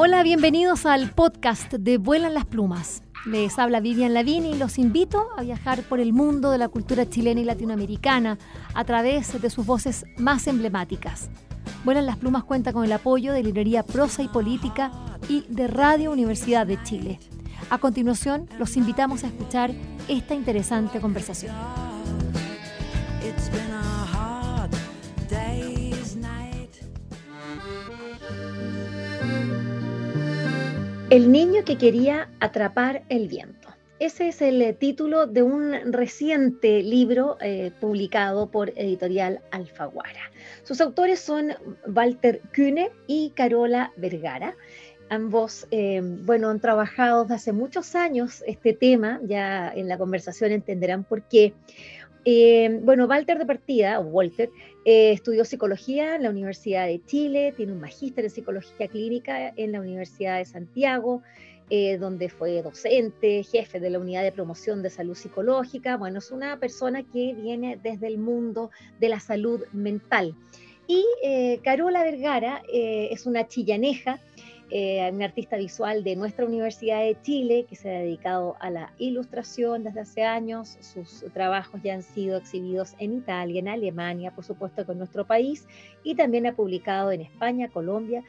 Hola, bienvenidos al podcast de Vuelan las Plumas. Les habla Vivian Lavini y los invito a viajar por el mundo de la cultura chilena y latinoamericana a través de sus voces más emblemáticas. Vuelan las Plumas cuenta con el apoyo de Librería Prosa y Política y de Radio Universidad de Chile. A continuación, los invitamos a escuchar esta interesante conversación. El niño que quería atrapar el viento. Ese es el eh, título de un reciente libro eh, publicado por editorial Alfaguara. Sus autores son Walter Kühne y Carola Vergara. Ambos, eh, bueno, han trabajado desde hace muchos años este tema, ya en la conversación entenderán por qué. Eh, bueno, Walter de partida, o Walter, eh, estudió psicología en la Universidad de Chile, tiene un magíster en psicología clínica en la Universidad de Santiago, eh, donde fue docente, jefe de la unidad de promoción de salud psicológica. Bueno, es una persona que viene desde el mundo de la salud mental. Y Carola Vergara es una chillaneja eh, un artista visual de nuestra Universidad de Chile que se ha dedicado a la ilustración desde hace años. Sus trabajos ya han sido exhibidos en Italia, en Alemania, por supuesto con nuestro país, y también ha publicado en España, Colombia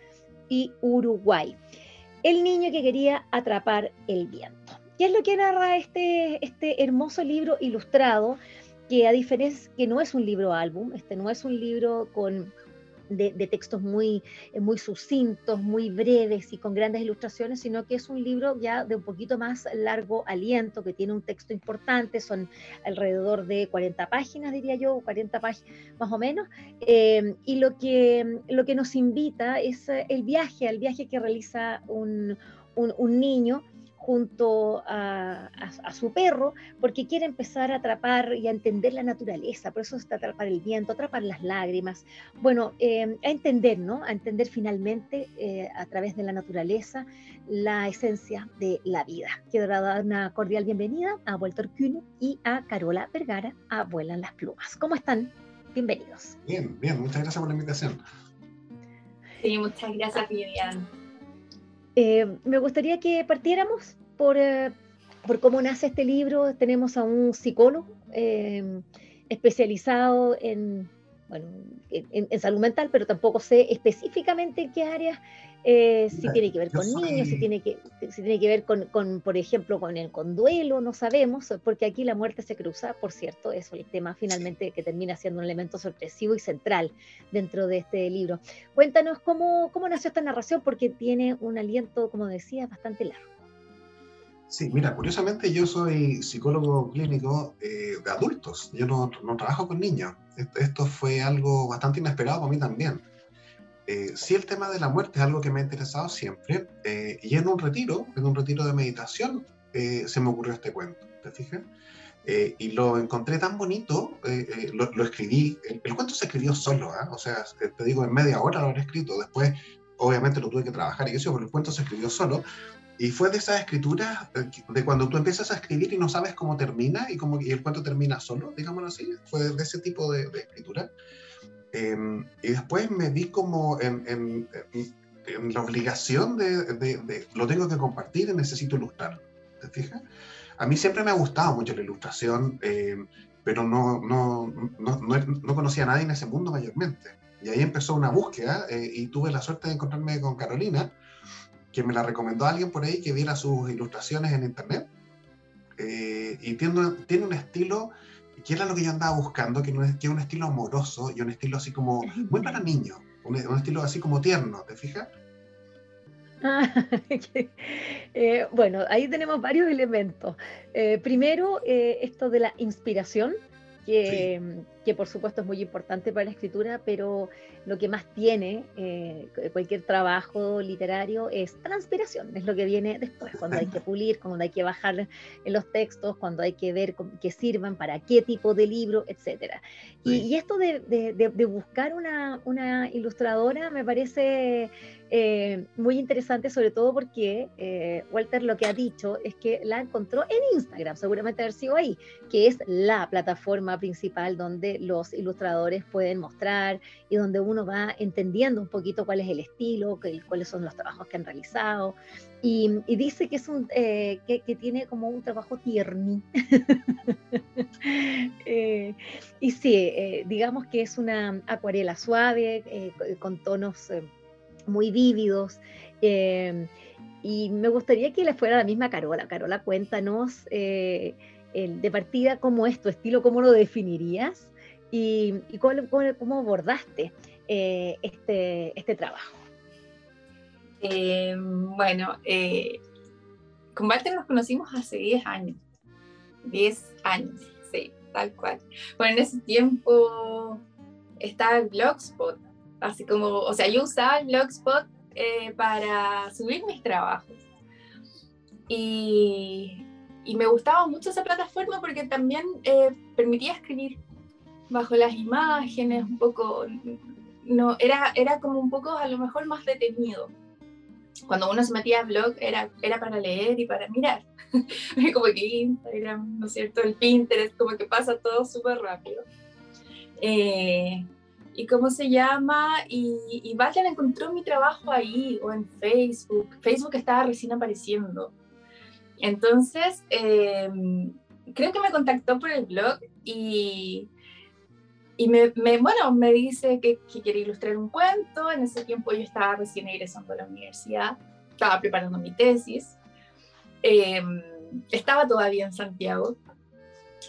y Uruguay. El niño que quería atrapar el viento. ¿Qué es lo que narra este, este hermoso libro ilustrado? Que a diferencia que no es un libro álbum, este no es un libro con de, textos muy, eh, muy sucintos, muy breves y con grandes ilustraciones, sino que es un libro ya de un poquito más largo aliento, que tiene un texto importante, son alrededor de 40 páginas, diría yo, 40 páginas más o menos, eh, y lo que, lo que nos invita es eh, el viaje, al viaje que realiza un, un niño junto a, su perro, porque quiere empezar a atrapar y a entender la naturaleza, por eso está atrapar el viento, atrapar las lágrimas, bueno, eh, a entender, ¿no? A entender finalmente eh, a través de la naturaleza la esencia de la vida. Quiero dar una cordial bienvenida a Walter Kühne y a Carola Vergara a Vuelan las Plumas. ¿Cómo están? Bienvenidos. Bien, bien, muchas gracias por la invitación. Sí, muchas gracias, Vivian. Eh, me gustaría que partiéramos por, eh, por, cómo nace este libro. Tenemos a un psicólogo eh, especializado en, bueno, en, salud mental, pero tampoco sé específicamente en qué áreas, si tiene que ver con niños, si tiene que, si tiene que ver con, con, por ejemplo, con el conduelo, no sabemos, porque aquí la muerte se cruza, por cierto, eso es el tema finalmente que termina siendo un elemento sorpresivo y central dentro de este libro. Cuéntanos cómo, cómo nació esta narración, porque tiene un aliento, como decía, bastante largo. Sí, mira, curiosamente yo soy psicólogo clínico eh, de adultos, yo no, trabajo con niños. Esto fue algo bastante inesperado para mí también. Eh, sí, el tema de la muerte es algo que me ha interesado siempre, eh, y en un retiro, en un retiro de meditación, eh, se me ocurrió este cuento, ¿te fijas? y lo encontré tan bonito, lo, escribí, el, el, cuento se escribió solo, ¿ah? o sea, te digo, en media hora lo habré escrito, después obviamente lo tuve que trabajar y eso, pero el cuento se escribió solo, y fue de esas escrituras, eh, de cuando tú empiezas a escribir y no sabes cómo termina y, cómo, y el cuento termina solo, digámoslo así. Fue de ese tipo de, escritura. Em, y después me vi como en, en, en la obligación de, de, lo tengo que compartir y necesito ilustrar. ¿Te fijas? A mí siempre me ha gustado mucho la ilustración, em, pero no, no, no, no, conocía a nadie en ese mundo mayormente. Y ahí empezó una búsqueda eh, y tuve la suerte de encontrarme con Carolina que me la recomendó alguien por ahí que viera sus ilustraciones en internet. Eh, y tiene, tiene un estilo que era lo que yo andaba buscando, que, no es, que es un estilo amoroso y un estilo así como muy para niños, un, estilo así como tierno, ¿te fijas? eh, bueno, ahí tenemos varios elementos. Eh, primero, eh, esto de la inspiración, que, que, por supuesto es muy importante para la escritura, pero lo que más tiene eh, cualquier trabajo literario es transpiración, es lo que viene después, cuando hay que pulir, cuando hay que bajar en los textos, cuando hay que ver qué sirvan, para qué tipo de libro, etc. Y, esto de, de, buscar una, una, ilustradora me parece eh, muy interesante, sobre todo porque eh, Walter lo que ha dicho es que la encontró en Instagram, seguramente haber sido ahí, que es la plataforma principal donde los ilustradores pueden mostrar y donde uno va entendiendo un poquito cuál es el estilo, cuáles son los trabajos que han realizado. Y, dice que, es un, eh, que, tiene como un trabajo tierni. Eh, y sí, eh, digamos que es una acuarela suave, con tonos muy vívidos. y me gustaría que le fuera la misma Carola. Carola, cuéntanos de partida, ¿cómo es tu estilo? ¿Cómo lo definirías? ¿Y, cómo, abordaste eh, este, este trabajo? Eh, bueno, eh, con Walter nos conocimos hace 10 años. 10 años, sí, tal cual. Bueno, en ese tiempo estaba el Blogspot, así como, o sea, yo usaba el Blogspot para subir mis trabajos. Y y me gustaba mucho esa plataforma porque también eh, permitía escribir bajo las imágenes, un poco, no, era, era como un poco a lo mejor más detenido. Cuando uno se metía a blog era, era para leer y para mirar, como que Instagram, ¿no es cierto? El Pinterest, como que pasa todo súper rápido. Eh, y cómo se llama, y, y encontró mi trabajo ahí, o en Facebook. Facebook estaba recién apareciendo. Entonces, em, creo que me contactó por el blog y, y me, bueno, me dice que, quiere ilustrar un cuento. En ese tiempo yo estaba recién egresando a la universidad, estaba preparando mi tesis, em, estaba todavía en Santiago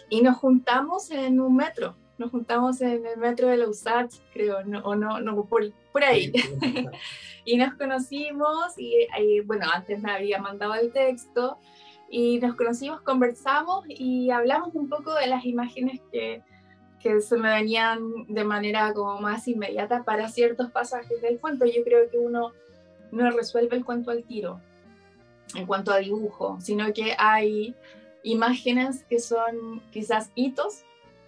y nos juntamos en un metro. Nos juntamos en el metro de la USAT, creo, o no, no por, por ahí. y nos conocimos y, y, bueno, antes me había mandado el texto y nos conocimos, conversamos y hablamos un poco de las imágenes que, que se me venían de manera como más inmediata para ciertos pasajes del cuento. Yo creo que uno no resuelve el cuento al tiro en cuanto a dibujo, sino que hay imágenes que son quizás hitos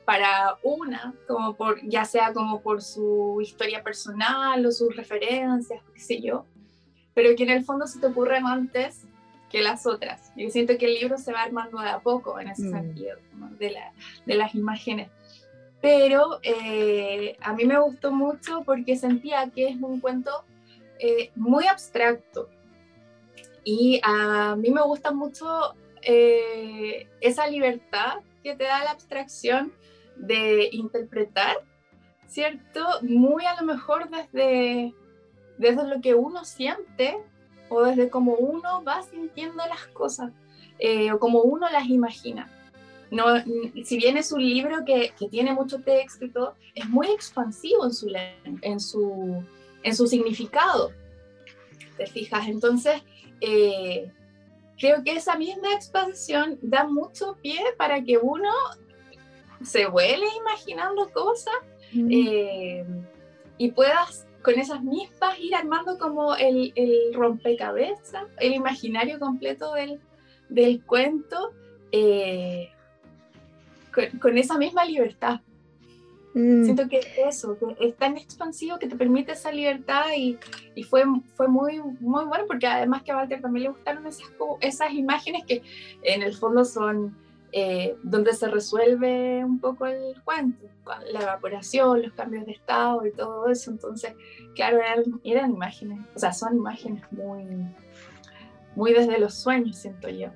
para una, como por, ya sea como por su historia personal o sus referencias, qué sé yo, pero que en el fondo se te ocurren antes que las otras. Yo siento que el libro se va armando de a poco en ese mm. sentido, de, la, de, las imágenes. Pero eh, a mí me gustó mucho porque sentía que es un cuento eh, muy abstracto. Y a mí me gusta mucho eh, esa libertad que te da la abstracción de interpretar, ¿cierto? Muy a lo mejor desde, desde lo que uno siente o desde cómo uno va sintiendo las cosas o como uno las imagina. No, si bien es un libro que, que, tiene mucho texto y todo, es muy expansivo en su, en su, en su significado. ¿Te fijas? Entonces, eh, creo que esa misma expansión da mucho pie para que uno se vuele imaginando cosas eh, y puedas con esas mismas ir armando como el, el rompecabezas, el imaginario completo del, del cuento, eh, con, esa misma libertad. Mm. Siento que eso, que es tan expansivo que te permite esa libertad y, y, fue, fue muy, muy bueno porque además que a Walter también le gustaron esas, esas imágenes que en el fondo son eh, donde se resuelve un poco el cuento, la evaporación, los cambios de estado y todo eso. Entonces, claro, eran, imágenes, o sea, son imágenes muy, muy desde los sueños, siento yo.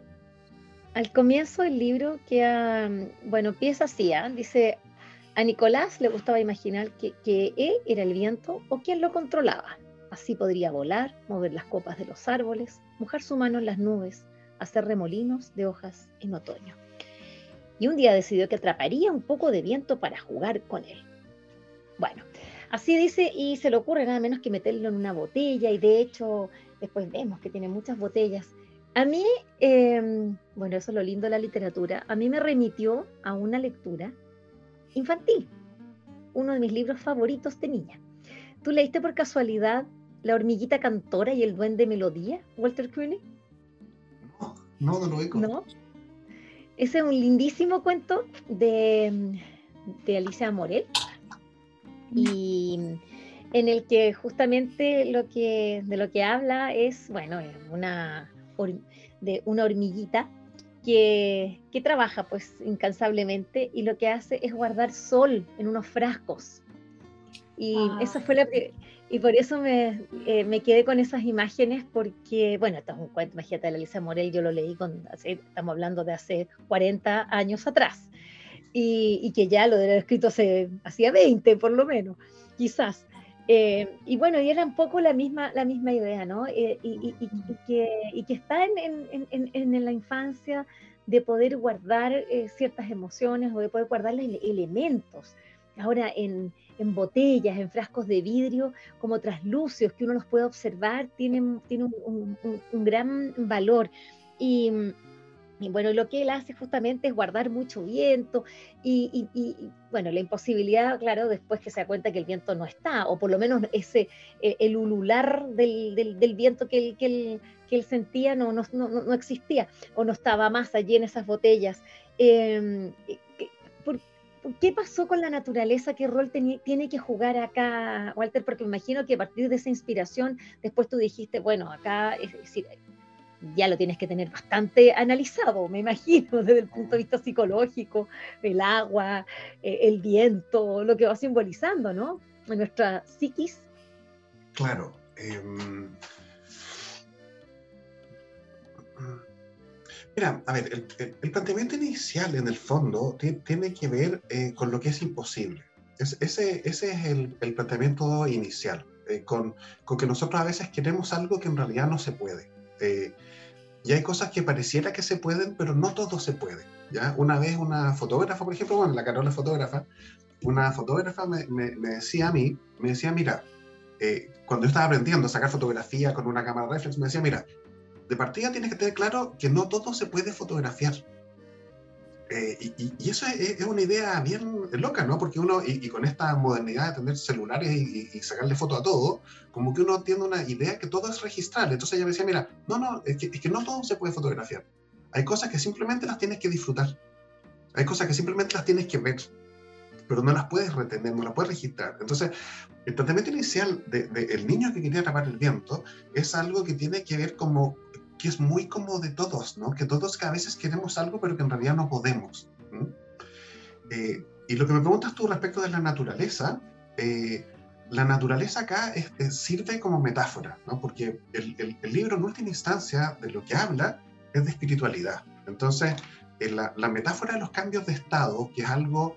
Al comienzo del libro que, bueno, empieza así, ¿ah? dice, a Nicolás le gustaba imaginar que, que él era el viento o quien lo controlaba. Así podría volar, mover las copas de los árboles, mojar su mano en las nubes, hacer remolinos de hojas en otoño y un día decidió que atraparía un poco de viento para jugar con él. Bueno, así dice y se le ocurre nada menos que meterlo en una botella y de hecho después vemos que tiene muchas botellas. A mí, em, bueno, eso es lo lindo de la literatura, a mí me remitió a una lectura infantil, uno de mis libros favoritos de niña. ¿Tú leíste por casualidad La hormiguita cantora y el duende melodía, Walter Crooner? No, no, no lo oigo. ¿No? Ese es un lindísimo cuento de, Alicia Morel y en el que justamente lo que, de lo que habla es, bueno, una, de una hormiguita que, que, trabaja pues incansablemente y lo que hace es guardar sol en unos frascos. Y ah. eso fue la y por eso me, eh, me, quedé con esas imágenes porque, bueno, esto es un cuento, imagínate, de Elisa Morel, yo lo leí con, estamos hablando de hace 40 años atrás, y, y que ya lo de haber escrito hace, hacía 20 por lo menos, quizás. Eh, y bueno, y era un poco la misma, la misma idea, ¿no? Eh, y, y, que, y, que, está en, en, en, en, la infancia de poder guardar ciertas emociones o de poder guardar elementos. Ahora, en, en botellas, en frascos de vidrio, como traslúcidos, que uno los puede observar, tienen, un, gran valor. Y, bueno, lo que él hace justamente es guardar mucho viento y, bueno, la imposibilidad, claro, después que se da cuenta que el viento no está, o por lo menos ese, eh, el ulular del, viento que él, que, él, sentía no, no, no, existía, o no estaba más allí en esas botellas. Eh, ¿Qué pasó con la naturaleza? ¿Qué rol tiene que jugar acá, Walter? Porque me imagino que a partir de esa inspiración, después tú dijiste, bueno, acá es decir, ya lo tienes que tener bastante analizado, me imagino, desde el punto de vista psicológico, el agua, eh, el viento, lo que va simbolizando, ¿no? En nuestra psiquis. Claro. Em, Mira, a ver, el, planteamiento inicial en el fondo tiene que ver eh, con lo que es imposible. ese, ese, es el, planteamiento inicial, eh, con, con, que nosotros a veces queremos algo que en realidad no se puede. Eh, y hay cosas que pareciera que se pueden, pero no todo se puede. ¿ya? Una vez una fotógrafa, por ejemplo, bueno, la Carola fotógrafa, una fotógrafa me, me, decía a mí, me decía, mira, cuando yo estaba aprendiendo a sacar fotografía con una cámara reflex, me decía, mira, de partida tienes que tener claro que no todo se puede fotografiar. Eh, y, eso es, una idea bien loca, ¿no? Porque uno, y, con esta modernidad de tener celulares y, sacarle foto a todo, como que uno tiene una idea que todo es registrable. Entonces ella me decía, mira, no, no, es que, es que no todo se puede fotografiar. Hay cosas que simplemente las tienes que disfrutar. Hay cosas que simplemente las tienes que ver, pero no las puedes retener, no las puedes registrar. Entonces, el tratamiento inicial del de, el niño que quería atrapar el viento es algo que tiene que ver como que es muy como de todos, ¿no? Que todos que a veces queremos algo, pero que en realidad no podemos. Eh, y lo que me preguntas tú respecto de la naturaleza, eh, la naturaleza acá sirve como metáfora, ¿no? Porque el, libro en última instancia de lo que habla es de espiritualidad. Entonces, eh, la, la, metáfora de los cambios de estado, que es algo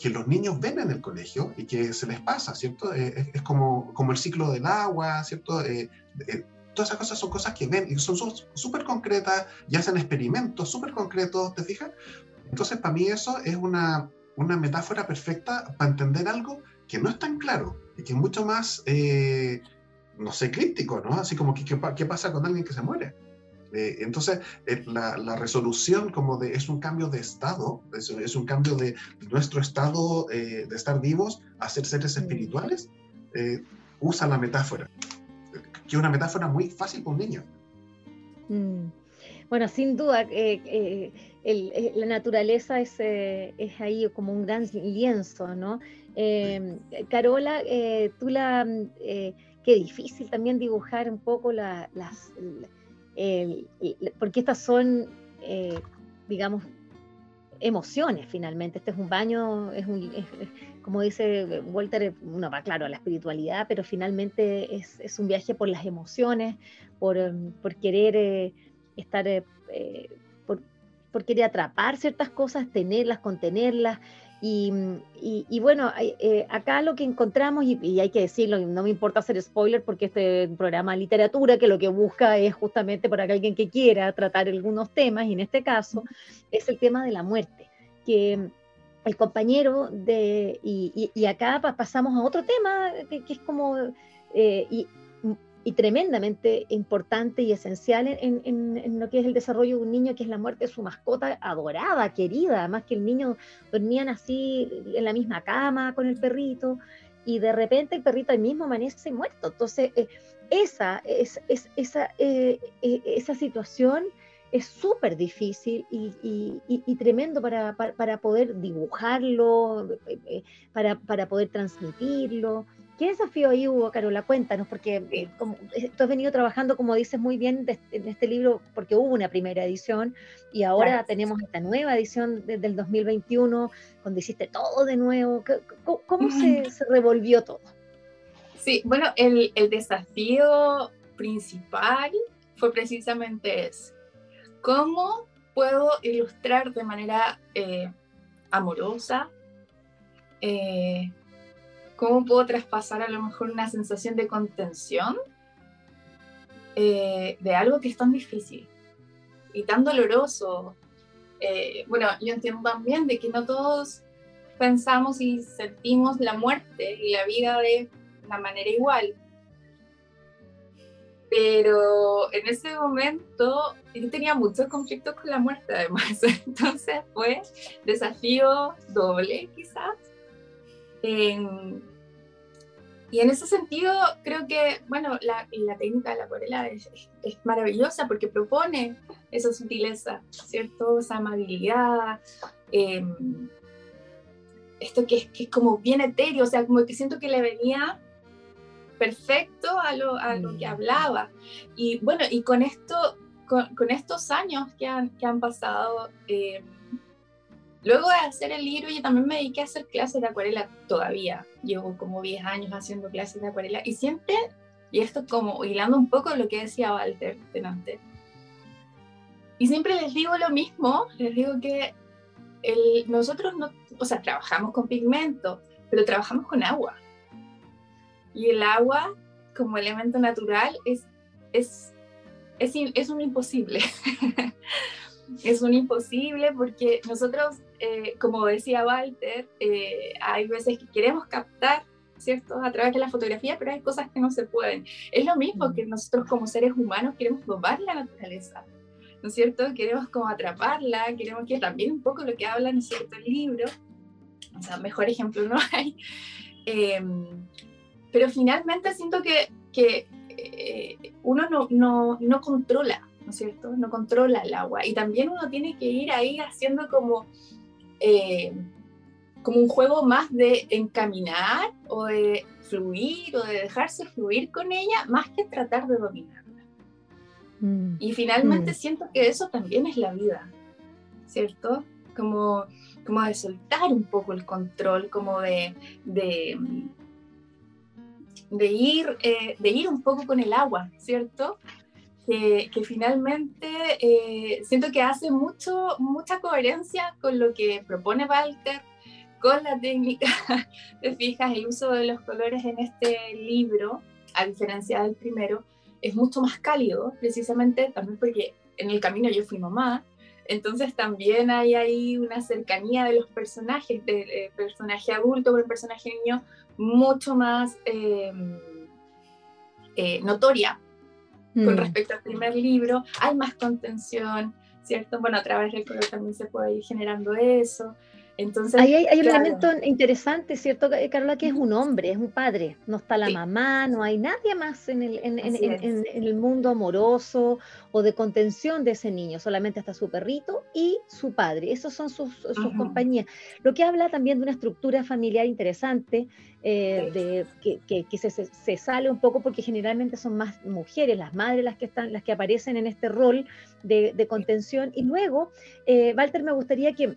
que los niños ven en el colegio y que se les pasa, ¿cierto? Es, es, como, como el ciclo del agua, ¿cierto? Todas esas cosas son cosas que ven y son súper concretas y hacen experimentos súper concretos, ¿te fijas? Entonces, para mí eso es una, una metáfora perfecta para entender algo que no es tan claro y que es mucho más, eh, no sé, crítico, ¿no? Así como, ¿qué, qué pasa con alguien que se muere? Eh, entonces, eh, la, la, resolución como de es un cambio de estado, es, es un cambio de nuestro estado de estar vivos a ser seres espirituales, usa la metáfora que es una metáfora muy fácil para un niño. Mm. Bueno, sin duda, eh, eh, eh, la naturaleza es, es, ahí como un gran lienzo, ¿no? Carola, tú la... qué difícil también dibujar un poco las... porque estas son, digamos, emociones finalmente. Este es un baño, es un, como dice Walter, uno va claro a la espiritualidad, pero finalmente es, es un viaje por las emociones, por, por querer eh, estar, eh, eh, por, por, querer atrapar ciertas cosas, tenerlas, contenerlas. Y, y, bueno, acá lo que encontramos, y, y, hay que decirlo, no me importa hacer spoiler porque este programa de literatura que lo que busca es justamente para que alguien que quiera tratar algunos temas, y en este caso es el tema de la muerte, que el compañero de, y, acá pasamos a otro tema que, es como, eh, y, tremendamente importante y esencial en, lo que es el desarrollo de un niño, que es la muerte de su mascota adorada, querida, además que el niño dormían así en la misma cama con el perrito, y de repente el perrito ahí mismo amanece muerto. Entonces, eh, esa, es, esa, eh, esa situación es súper difícil y, tremendo para, para, poder dibujarlo, eh, para, para, poder transmitirlo. ¿Qué desafío ahí hubo, Carola? Cuéntanos, porque eh, como, eh, tú has venido trabajando, como dices muy bien, en este libro, porque hubo una primera edición y ahora tenemos esta nueva edición desde el 2021, donde hiciste todo de nuevo. ¿Cómo, se, revolvió todo? Sí, bueno, el, desafío principal fue precisamente ese. ¿Cómo puedo ilustrar de manera eh, amorosa, eh, ¿Cómo puedo traspasar a lo mejor una sensación de contención eh, de algo que es tan difícil y tan doloroso? Bueno, yo entiendo también de que no todos pensamos y sentimos la muerte y la vida de una manera igual. Pero en ese momento yo tenía muchos conflictos con la muerte además, entonces fue desafío doble quizás y en ese sentido, creo que, bueno, la, la técnica de la acuarela es, maravillosa porque propone esa sutileza, ¿cierto? Esa amabilidad, em, esto que es, que es como bien etéreo, o sea, como que siento que le venía perfecto a lo, a lo que mm. hablaba. Y bueno, y con esto, con, con estos años que han, que han pasado, eh, Luego de hacer el libro, yo también me dediqué a hacer clases de acuarela todavía. Llevo como 10 años haciendo clases de acuarela y siempre, y esto como hilando un poco lo que decía Walter delante, y siempre les digo lo mismo, les digo que el, nosotros no, o sea, trabajamos con pigmento, pero trabajamos con agua. Y el agua como elemento natural es, es, es, es un imposible. es un imposible porque nosotros eh, como decía Walter, eh, hay veces que queremos captar, ¿cierto? A través de la fotografía, pero hay cosas que no se pueden. Es lo mismo que nosotros como seres humanos queremos domar la naturaleza, ¿no es cierto? Queremos como atraparla, queremos que también un poco lo que habla, ¿no es cierto?, el libro, o sea, mejor ejemplo no hay. Em, pero finalmente siento que, que eh, uno no, no, no controla, ¿no es cierto? No controla el agua. Y también uno tiene que ir ahí haciendo como eh, como un juego más de encaminar o de fluir o de dejarse fluir con ella, más que tratar de dominarla. Mm. Y finalmente mm. siento que eso también es la vida, ¿cierto? Como, como de soltar un poco el control, como de, de, de ir, eh, de ir un poco con el agua, ¿cierto? que, finalmente eh, siento que hace mucho, mucha coherencia con lo que propone Walter, con la técnica, te fijas, el uso de los colores en este libro, a diferencia del primero, es mucho más cálido, precisamente también porque en el camino yo fui mamá, entonces también hay ahí una cercanía de los personajes, del eh, personaje adulto con el personaje niño, mucho más eh, notoria con mm. respecto al primer libro, hay más contención, ¿cierto? Bueno, a través del color también se puede ir generando eso. Entonces, Ahí hay, un elemento interesante, ¿cierto, Carola? Que es un hombre, es un padre. No está la mamá, no hay nadie más en el, en, en, el, mundo amoroso o de contención de ese niño. Solamente está su perrito y su padre. Esos son sus, sus compañías. Lo que habla también de una estructura familiar interesante, eh, de, que, que, se, se, sale un poco porque generalmente son más mujeres, las madres las que, están, las que aparecen en este rol de, de contención. Y luego, eh, Walter, me gustaría que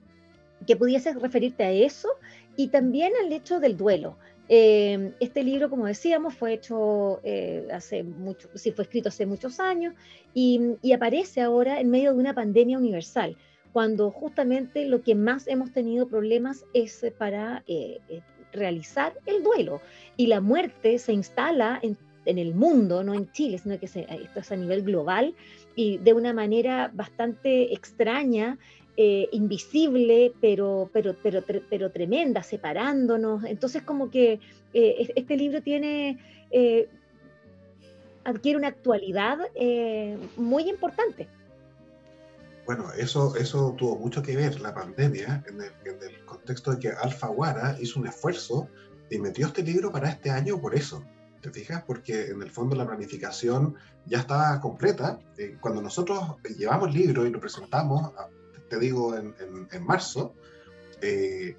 que pudieses referirte a eso y también al hecho del duelo. Eh, este libro, como decíamos, fue hecho eh, hace mucho, fue escrito hace muchos años y, aparece ahora en medio de una pandemia universal, cuando justamente lo que más hemos tenido problemas es para eh, realizar el duelo y la muerte se instala en, en, el mundo, no en Chile, sino que esto es a nivel global y de una manera bastante extraña eh, invisible, pero, pero, pero, pero tremenda, separándonos. Entonces, como que eh, este libro tiene, eh, adquiere una actualidad muy importante. Bueno, eso, eso tuvo mucho que ver, la pandemia, en el, contexto de que Alfaguara hizo un esfuerzo y metió este libro para este año por eso. ¿Te fijas? Porque en el fondo la planificación ya estaba completa. cuando nosotros llevamos el libro y lo presentamos, te digo, en, en, marzo, eh,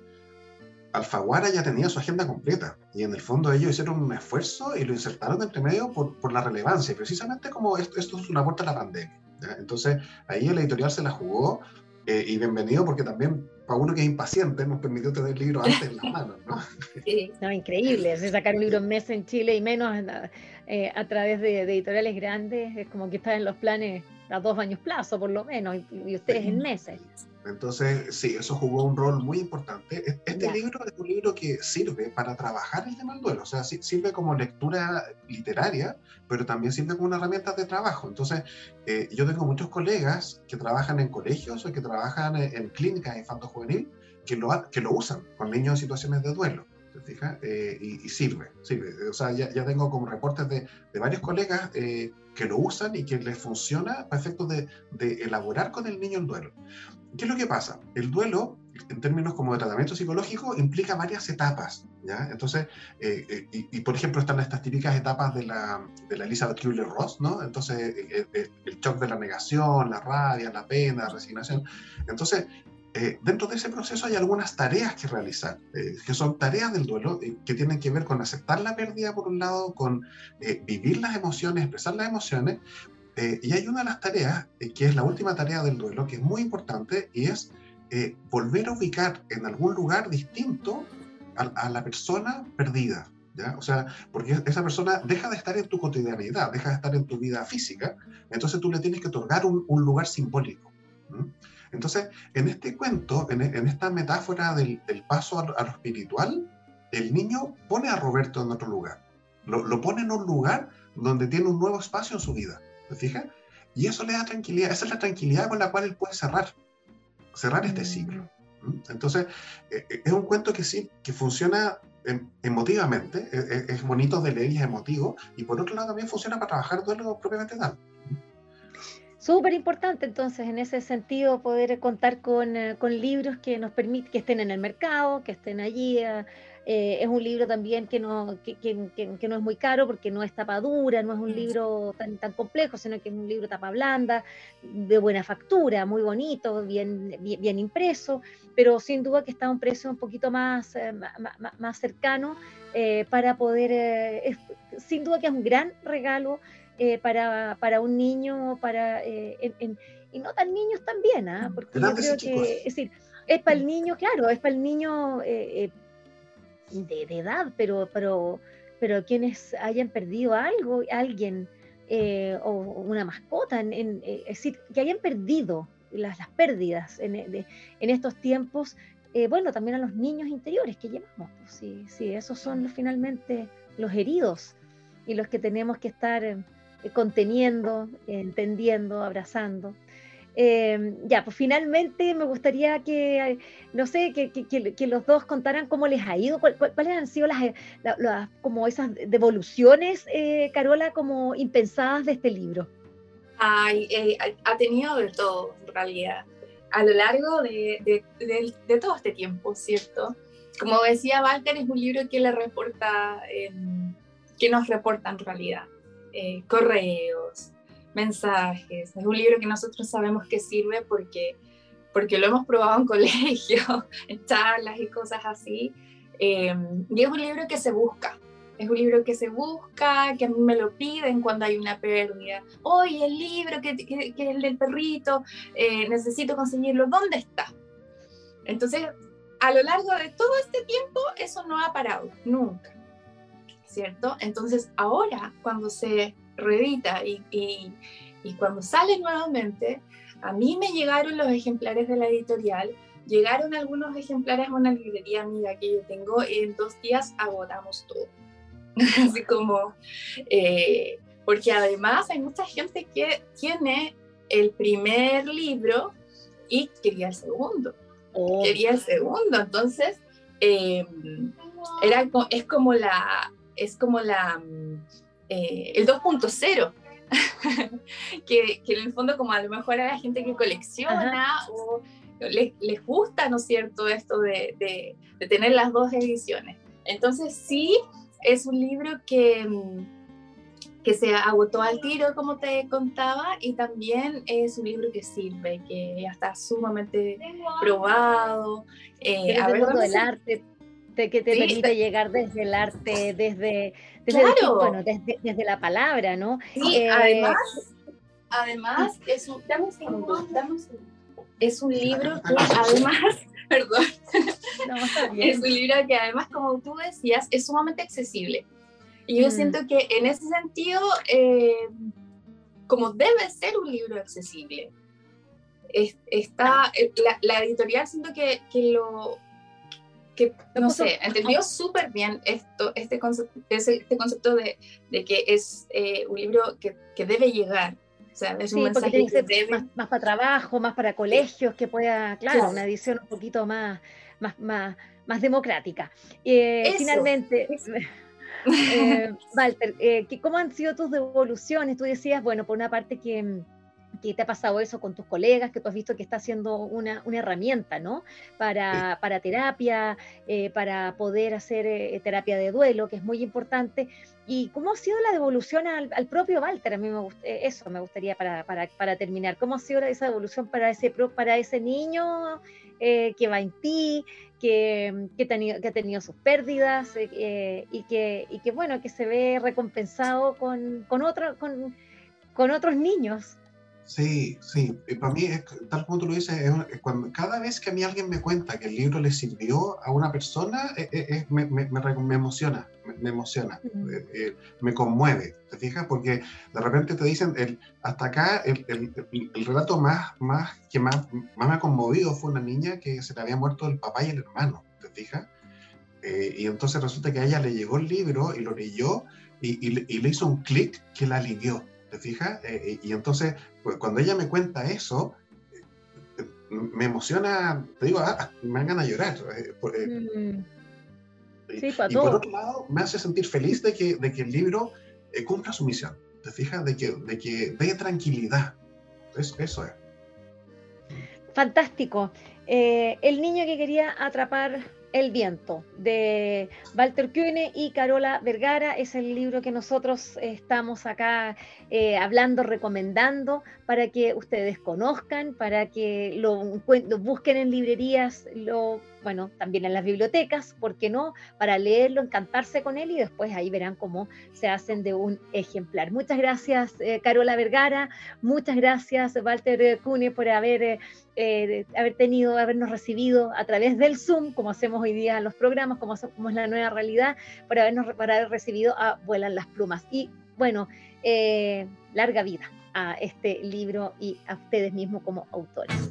Alfaguara ya tenía su agenda completa y en el fondo ellos hicieron un esfuerzo y lo insertaron entre medio por, por la relevancia, precisamente como esto, esto es una puerta a la pandemia. Entonces ahí el editorial se la jugó eh, y bienvenido porque también para uno que es impaciente nos permitió tener el libro antes en las manos. ¿no? Sí, no, increíble, sacar un libro en mes en Chile y menos eh, a través de, editoriales grandes, es como que está en los planes a dos años plazo por lo menos y, ustedes en meses. Entonces, sí, eso jugó un rol muy importante. Este libro es un libro que sirve para trabajar el tema del duelo, o sea, sirve como lectura literaria, pero también sirve como una herramienta de trabajo. Entonces, eh, yo tengo muchos colegas que trabajan en colegios o que trabajan en, en clínicas infanto-juvenil que lo, que lo usan con niños en situaciones de duelo. ¿Te fijas? Eh, y, sirve, sirve. O sea, ya, ya tengo como reportes de, de varios colegas eh, que lo usan y que les funciona para efectos de, de, elaborar con el niño el duelo. ¿Qué es lo que pasa? El duelo, en términos como de tratamiento psicológico, implica varias etapas, ¿ya? Entonces, eh, y, por ejemplo están estas típicas etapas de la, de la Elizabeth Kubler-Ross, ¿no? Entonces, el shock de la negación, la rabia, la pena, la resignación. Entonces, eh, dentro de ese proceso hay algunas tareas que realizar, eh, que son tareas del duelo, eh, que tienen que ver con aceptar la pérdida por un lado, con vivir las emociones, expresar las emociones, y hay una de las tareas, que es la última tarea del duelo, que es muy importante, y es volver a ubicar en algún lugar distinto a, la persona perdida. ¿Ya? O sea, porque esa persona deja de estar en tu cotidianidad, deja de estar en tu vida física, entonces tú le tienes que otorgar un, lugar simbólico. Entonces, en este cuento, en, esta metáfora del, paso a, lo espiritual, el niño pone a Roberto en otro lugar. Lo, pone en un lugar donde tiene un nuevo espacio en su vida. ¿Te fijas? Y eso le da tranquilidad. Esa es la tranquilidad con la cual él puede cerrar. Cerrar este mm. ciclo. Entonces, e, e, es un cuento que sí, que funciona em, emotivamente, e, es, bonito de leer y es emotivo, y por otro lado también funciona para trabajar duelo propiamente tal súper importante entonces en ese sentido poder contar con, eh, con libros que nos permiten que estén en el mercado, que estén allí. Eh, eh, es un libro también que no, que, que, que, no es muy caro porque no es tapa dura, no es un libro tan, tan complejo, sino que es un libro tapa blanda, de buena factura, muy bonito, bien, bien, impreso, pero sin duda que está a un precio un poquito más, más, más, cercano para poder, sin duda que es un gran regalo eh, para, para, un niño, para, eh, y no tan niños también, ¿ah? porque yo creo que, es decir, es para el niño, claro, es para el niño eh, de, de, edad, pero, pero, pero quienes hayan perdido algo, alguien, o una mascota, en, es decir, que hayan perdido las, las pérdidas en, en estos tiempos, bueno, también a los niños interiores que llevamos, pues, sí, sí, esos son finalmente los heridos y los que tenemos que estar eh, conteniendo, entendiendo, abrazando. Eh, ya, pues finalmente me gustaría que, no sé, que, que, los dos contaran cómo les ha ido, cuáles han sido las, las, como esas devoluciones, eh, Carola, como impensadas de este libro. Ay, ha tenido de todo, en realidad, a lo largo de, todo este tiempo, ¿cierto? Como decía Walter, es un libro que le reporta, que nos reporta en realidad eh, correos, mensajes. Es un libro que nosotros sabemos que sirve porque, porque lo hemos probado en colegio, en charlas y cosas así. Eh, y es un libro que se busca. Es un libro que se busca, que a mí me lo piden cuando hay una pérdida. Oye, el libro que, que, es el del perrito, eh, necesito conseguirlo. ¿Dónde está? Entonces, a lo largo de todo este tiempo, eso no ha parado, nunca. ¿Cierto? Entonces ahora cuando se reedita y, y, cuando sale nuevamente, a mí me llegaron los ejemplares de la editorial, llegaron algunos ejemplares a una librería amiga que yo tengo y en dos días agotamos todo. Así como, eh, porque además hay mucha gente que tiene el primer libro y quería el segundo. Oh. Quería el segundo, entonces eh, era, es como la, es como la, mm, eh, el 2.0. que, que, en el fondo como a lo mejor a la gente que colecciona o les, les, gusta, ¿no es cierto?, esto de, de, de, tener las dos ediciones. Entonces sí, es un libro que, mm, que se agotó al tiro, como te contaba, y también es un libro que sirve, que ya está sumamente probado. Eh, a ver, del arte que te permite llegar desde el arte, desde, bueno, desde, la palabra, ¿no? Sí, eh, además, además es un, es un libro que además, perdón, es un libro que además, como tú decías, es sumamente accesible. Y yo mm. siento que en ese sentido, eh, como debe ser un libro accesible, está, eh, la, editorial siento que, que lo, que, no sé, entendió súper bien esto, este concepto, este concepto de, de que es eh, un libro que, que, debe llegar. O sea, es un mensaje que debe... más, para trabajo, más para colegios, que pueda, claro, una edición un poquito más, más, más, más democrática. Eh, finalmente, eh, Walter, eh, ¿cómo han sido tus devoluciones? Tú decías, bueno, por una parte que que te ha pasado eso con tus colegas, que tú has visto que está haciendo una, una herramienta, ¿no? Para, para terapia, eh, para poder hacer eh, terapia de duelo, que es muy importante. ¿Y cómo ha sido la devolución al, al propio Walter? A mí me eh, eso me gustaría para, para, para, terminar. ¿Cómo ha sido esa devolución para ese, para ese niño que va en ti, que, que, tenido, que ha tenido sus pérdidas y, que, y que, bueno, que se ve recompensado con, con, otro, con, con otros niños? Sí, sí. para mí, tal como tú lo dices, es cuando, cada vez que a mí alguien me cuenta que el libro le sirvió a una persona, eh, eh, me, me, me, emociona, me, emociona, eh, me conmueve, ¿te fijas? Porque de repente te dicen, el, hasta acá, el, el, el, relato más, más, que más, más me ha conmovido fue una niña que se le había muerto el papá y el hermano, ¿te fijas? y entonces resulta que a ella le llegó el libro y lo leyó y, y, y le hizo un clic que la alivió. ¿Te fijas? Eh, y entonces, pues, cuando ella me cuenta eso, eh, me emociona, te digo, ah, ah, me dan ganas de llorar. Eh, mm. y, por otro lado, me hace sentir feliz de que, de que el libro cumpla su misión, ¿te fijas? De que, de que dé tranquilidad. Eso, eso es. Fantástico. el niño que quería atrapar el viento de Walter Kühne y Carola Vergara. Es el libro que nosotros estamos acá eh, hablando, recomendando para que ustedes conozcan, para que lo, lo busquen en librerías, lo bueno, también en las bibliotecas, ¿por qué no? Para leerlo, encantarse con él y después ahí verán cómo se hacen de un ejemplar. Muchas gracias, eh, Carola Vergara, muchas gracias, Walter Cune, por haber, eh, eh, haber tenido, habernos recibido a través del Zoom, como hacemos hoy día en los programas, como, es la nueva realidad, por habernos para haber recibido a Vuelan las Plumas. Y bueno, larga vida a este libro y a ustedes mismos como autores.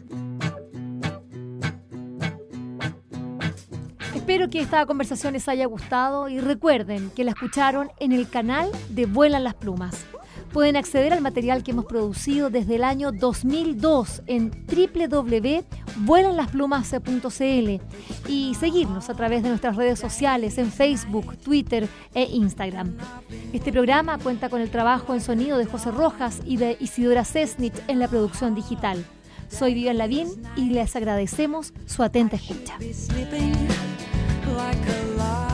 Espero que esta conversación les haya gustado y recuerden que la escucharon en el canal de Vuelan las Plumas. Pueden acceder al material que hemos producido desde el año 2002 en www.vuelanlasplumas.cl y seguirnos a través de nuestras redes sociales en Facebook, Twitter e Instagram. Este programa cuenta con el trabajo en sonido de José Rojas y de Isidora Cesnich en la producción digital. Soy Vivian Lavín y les agradecemos su atenta escucha. like a lie.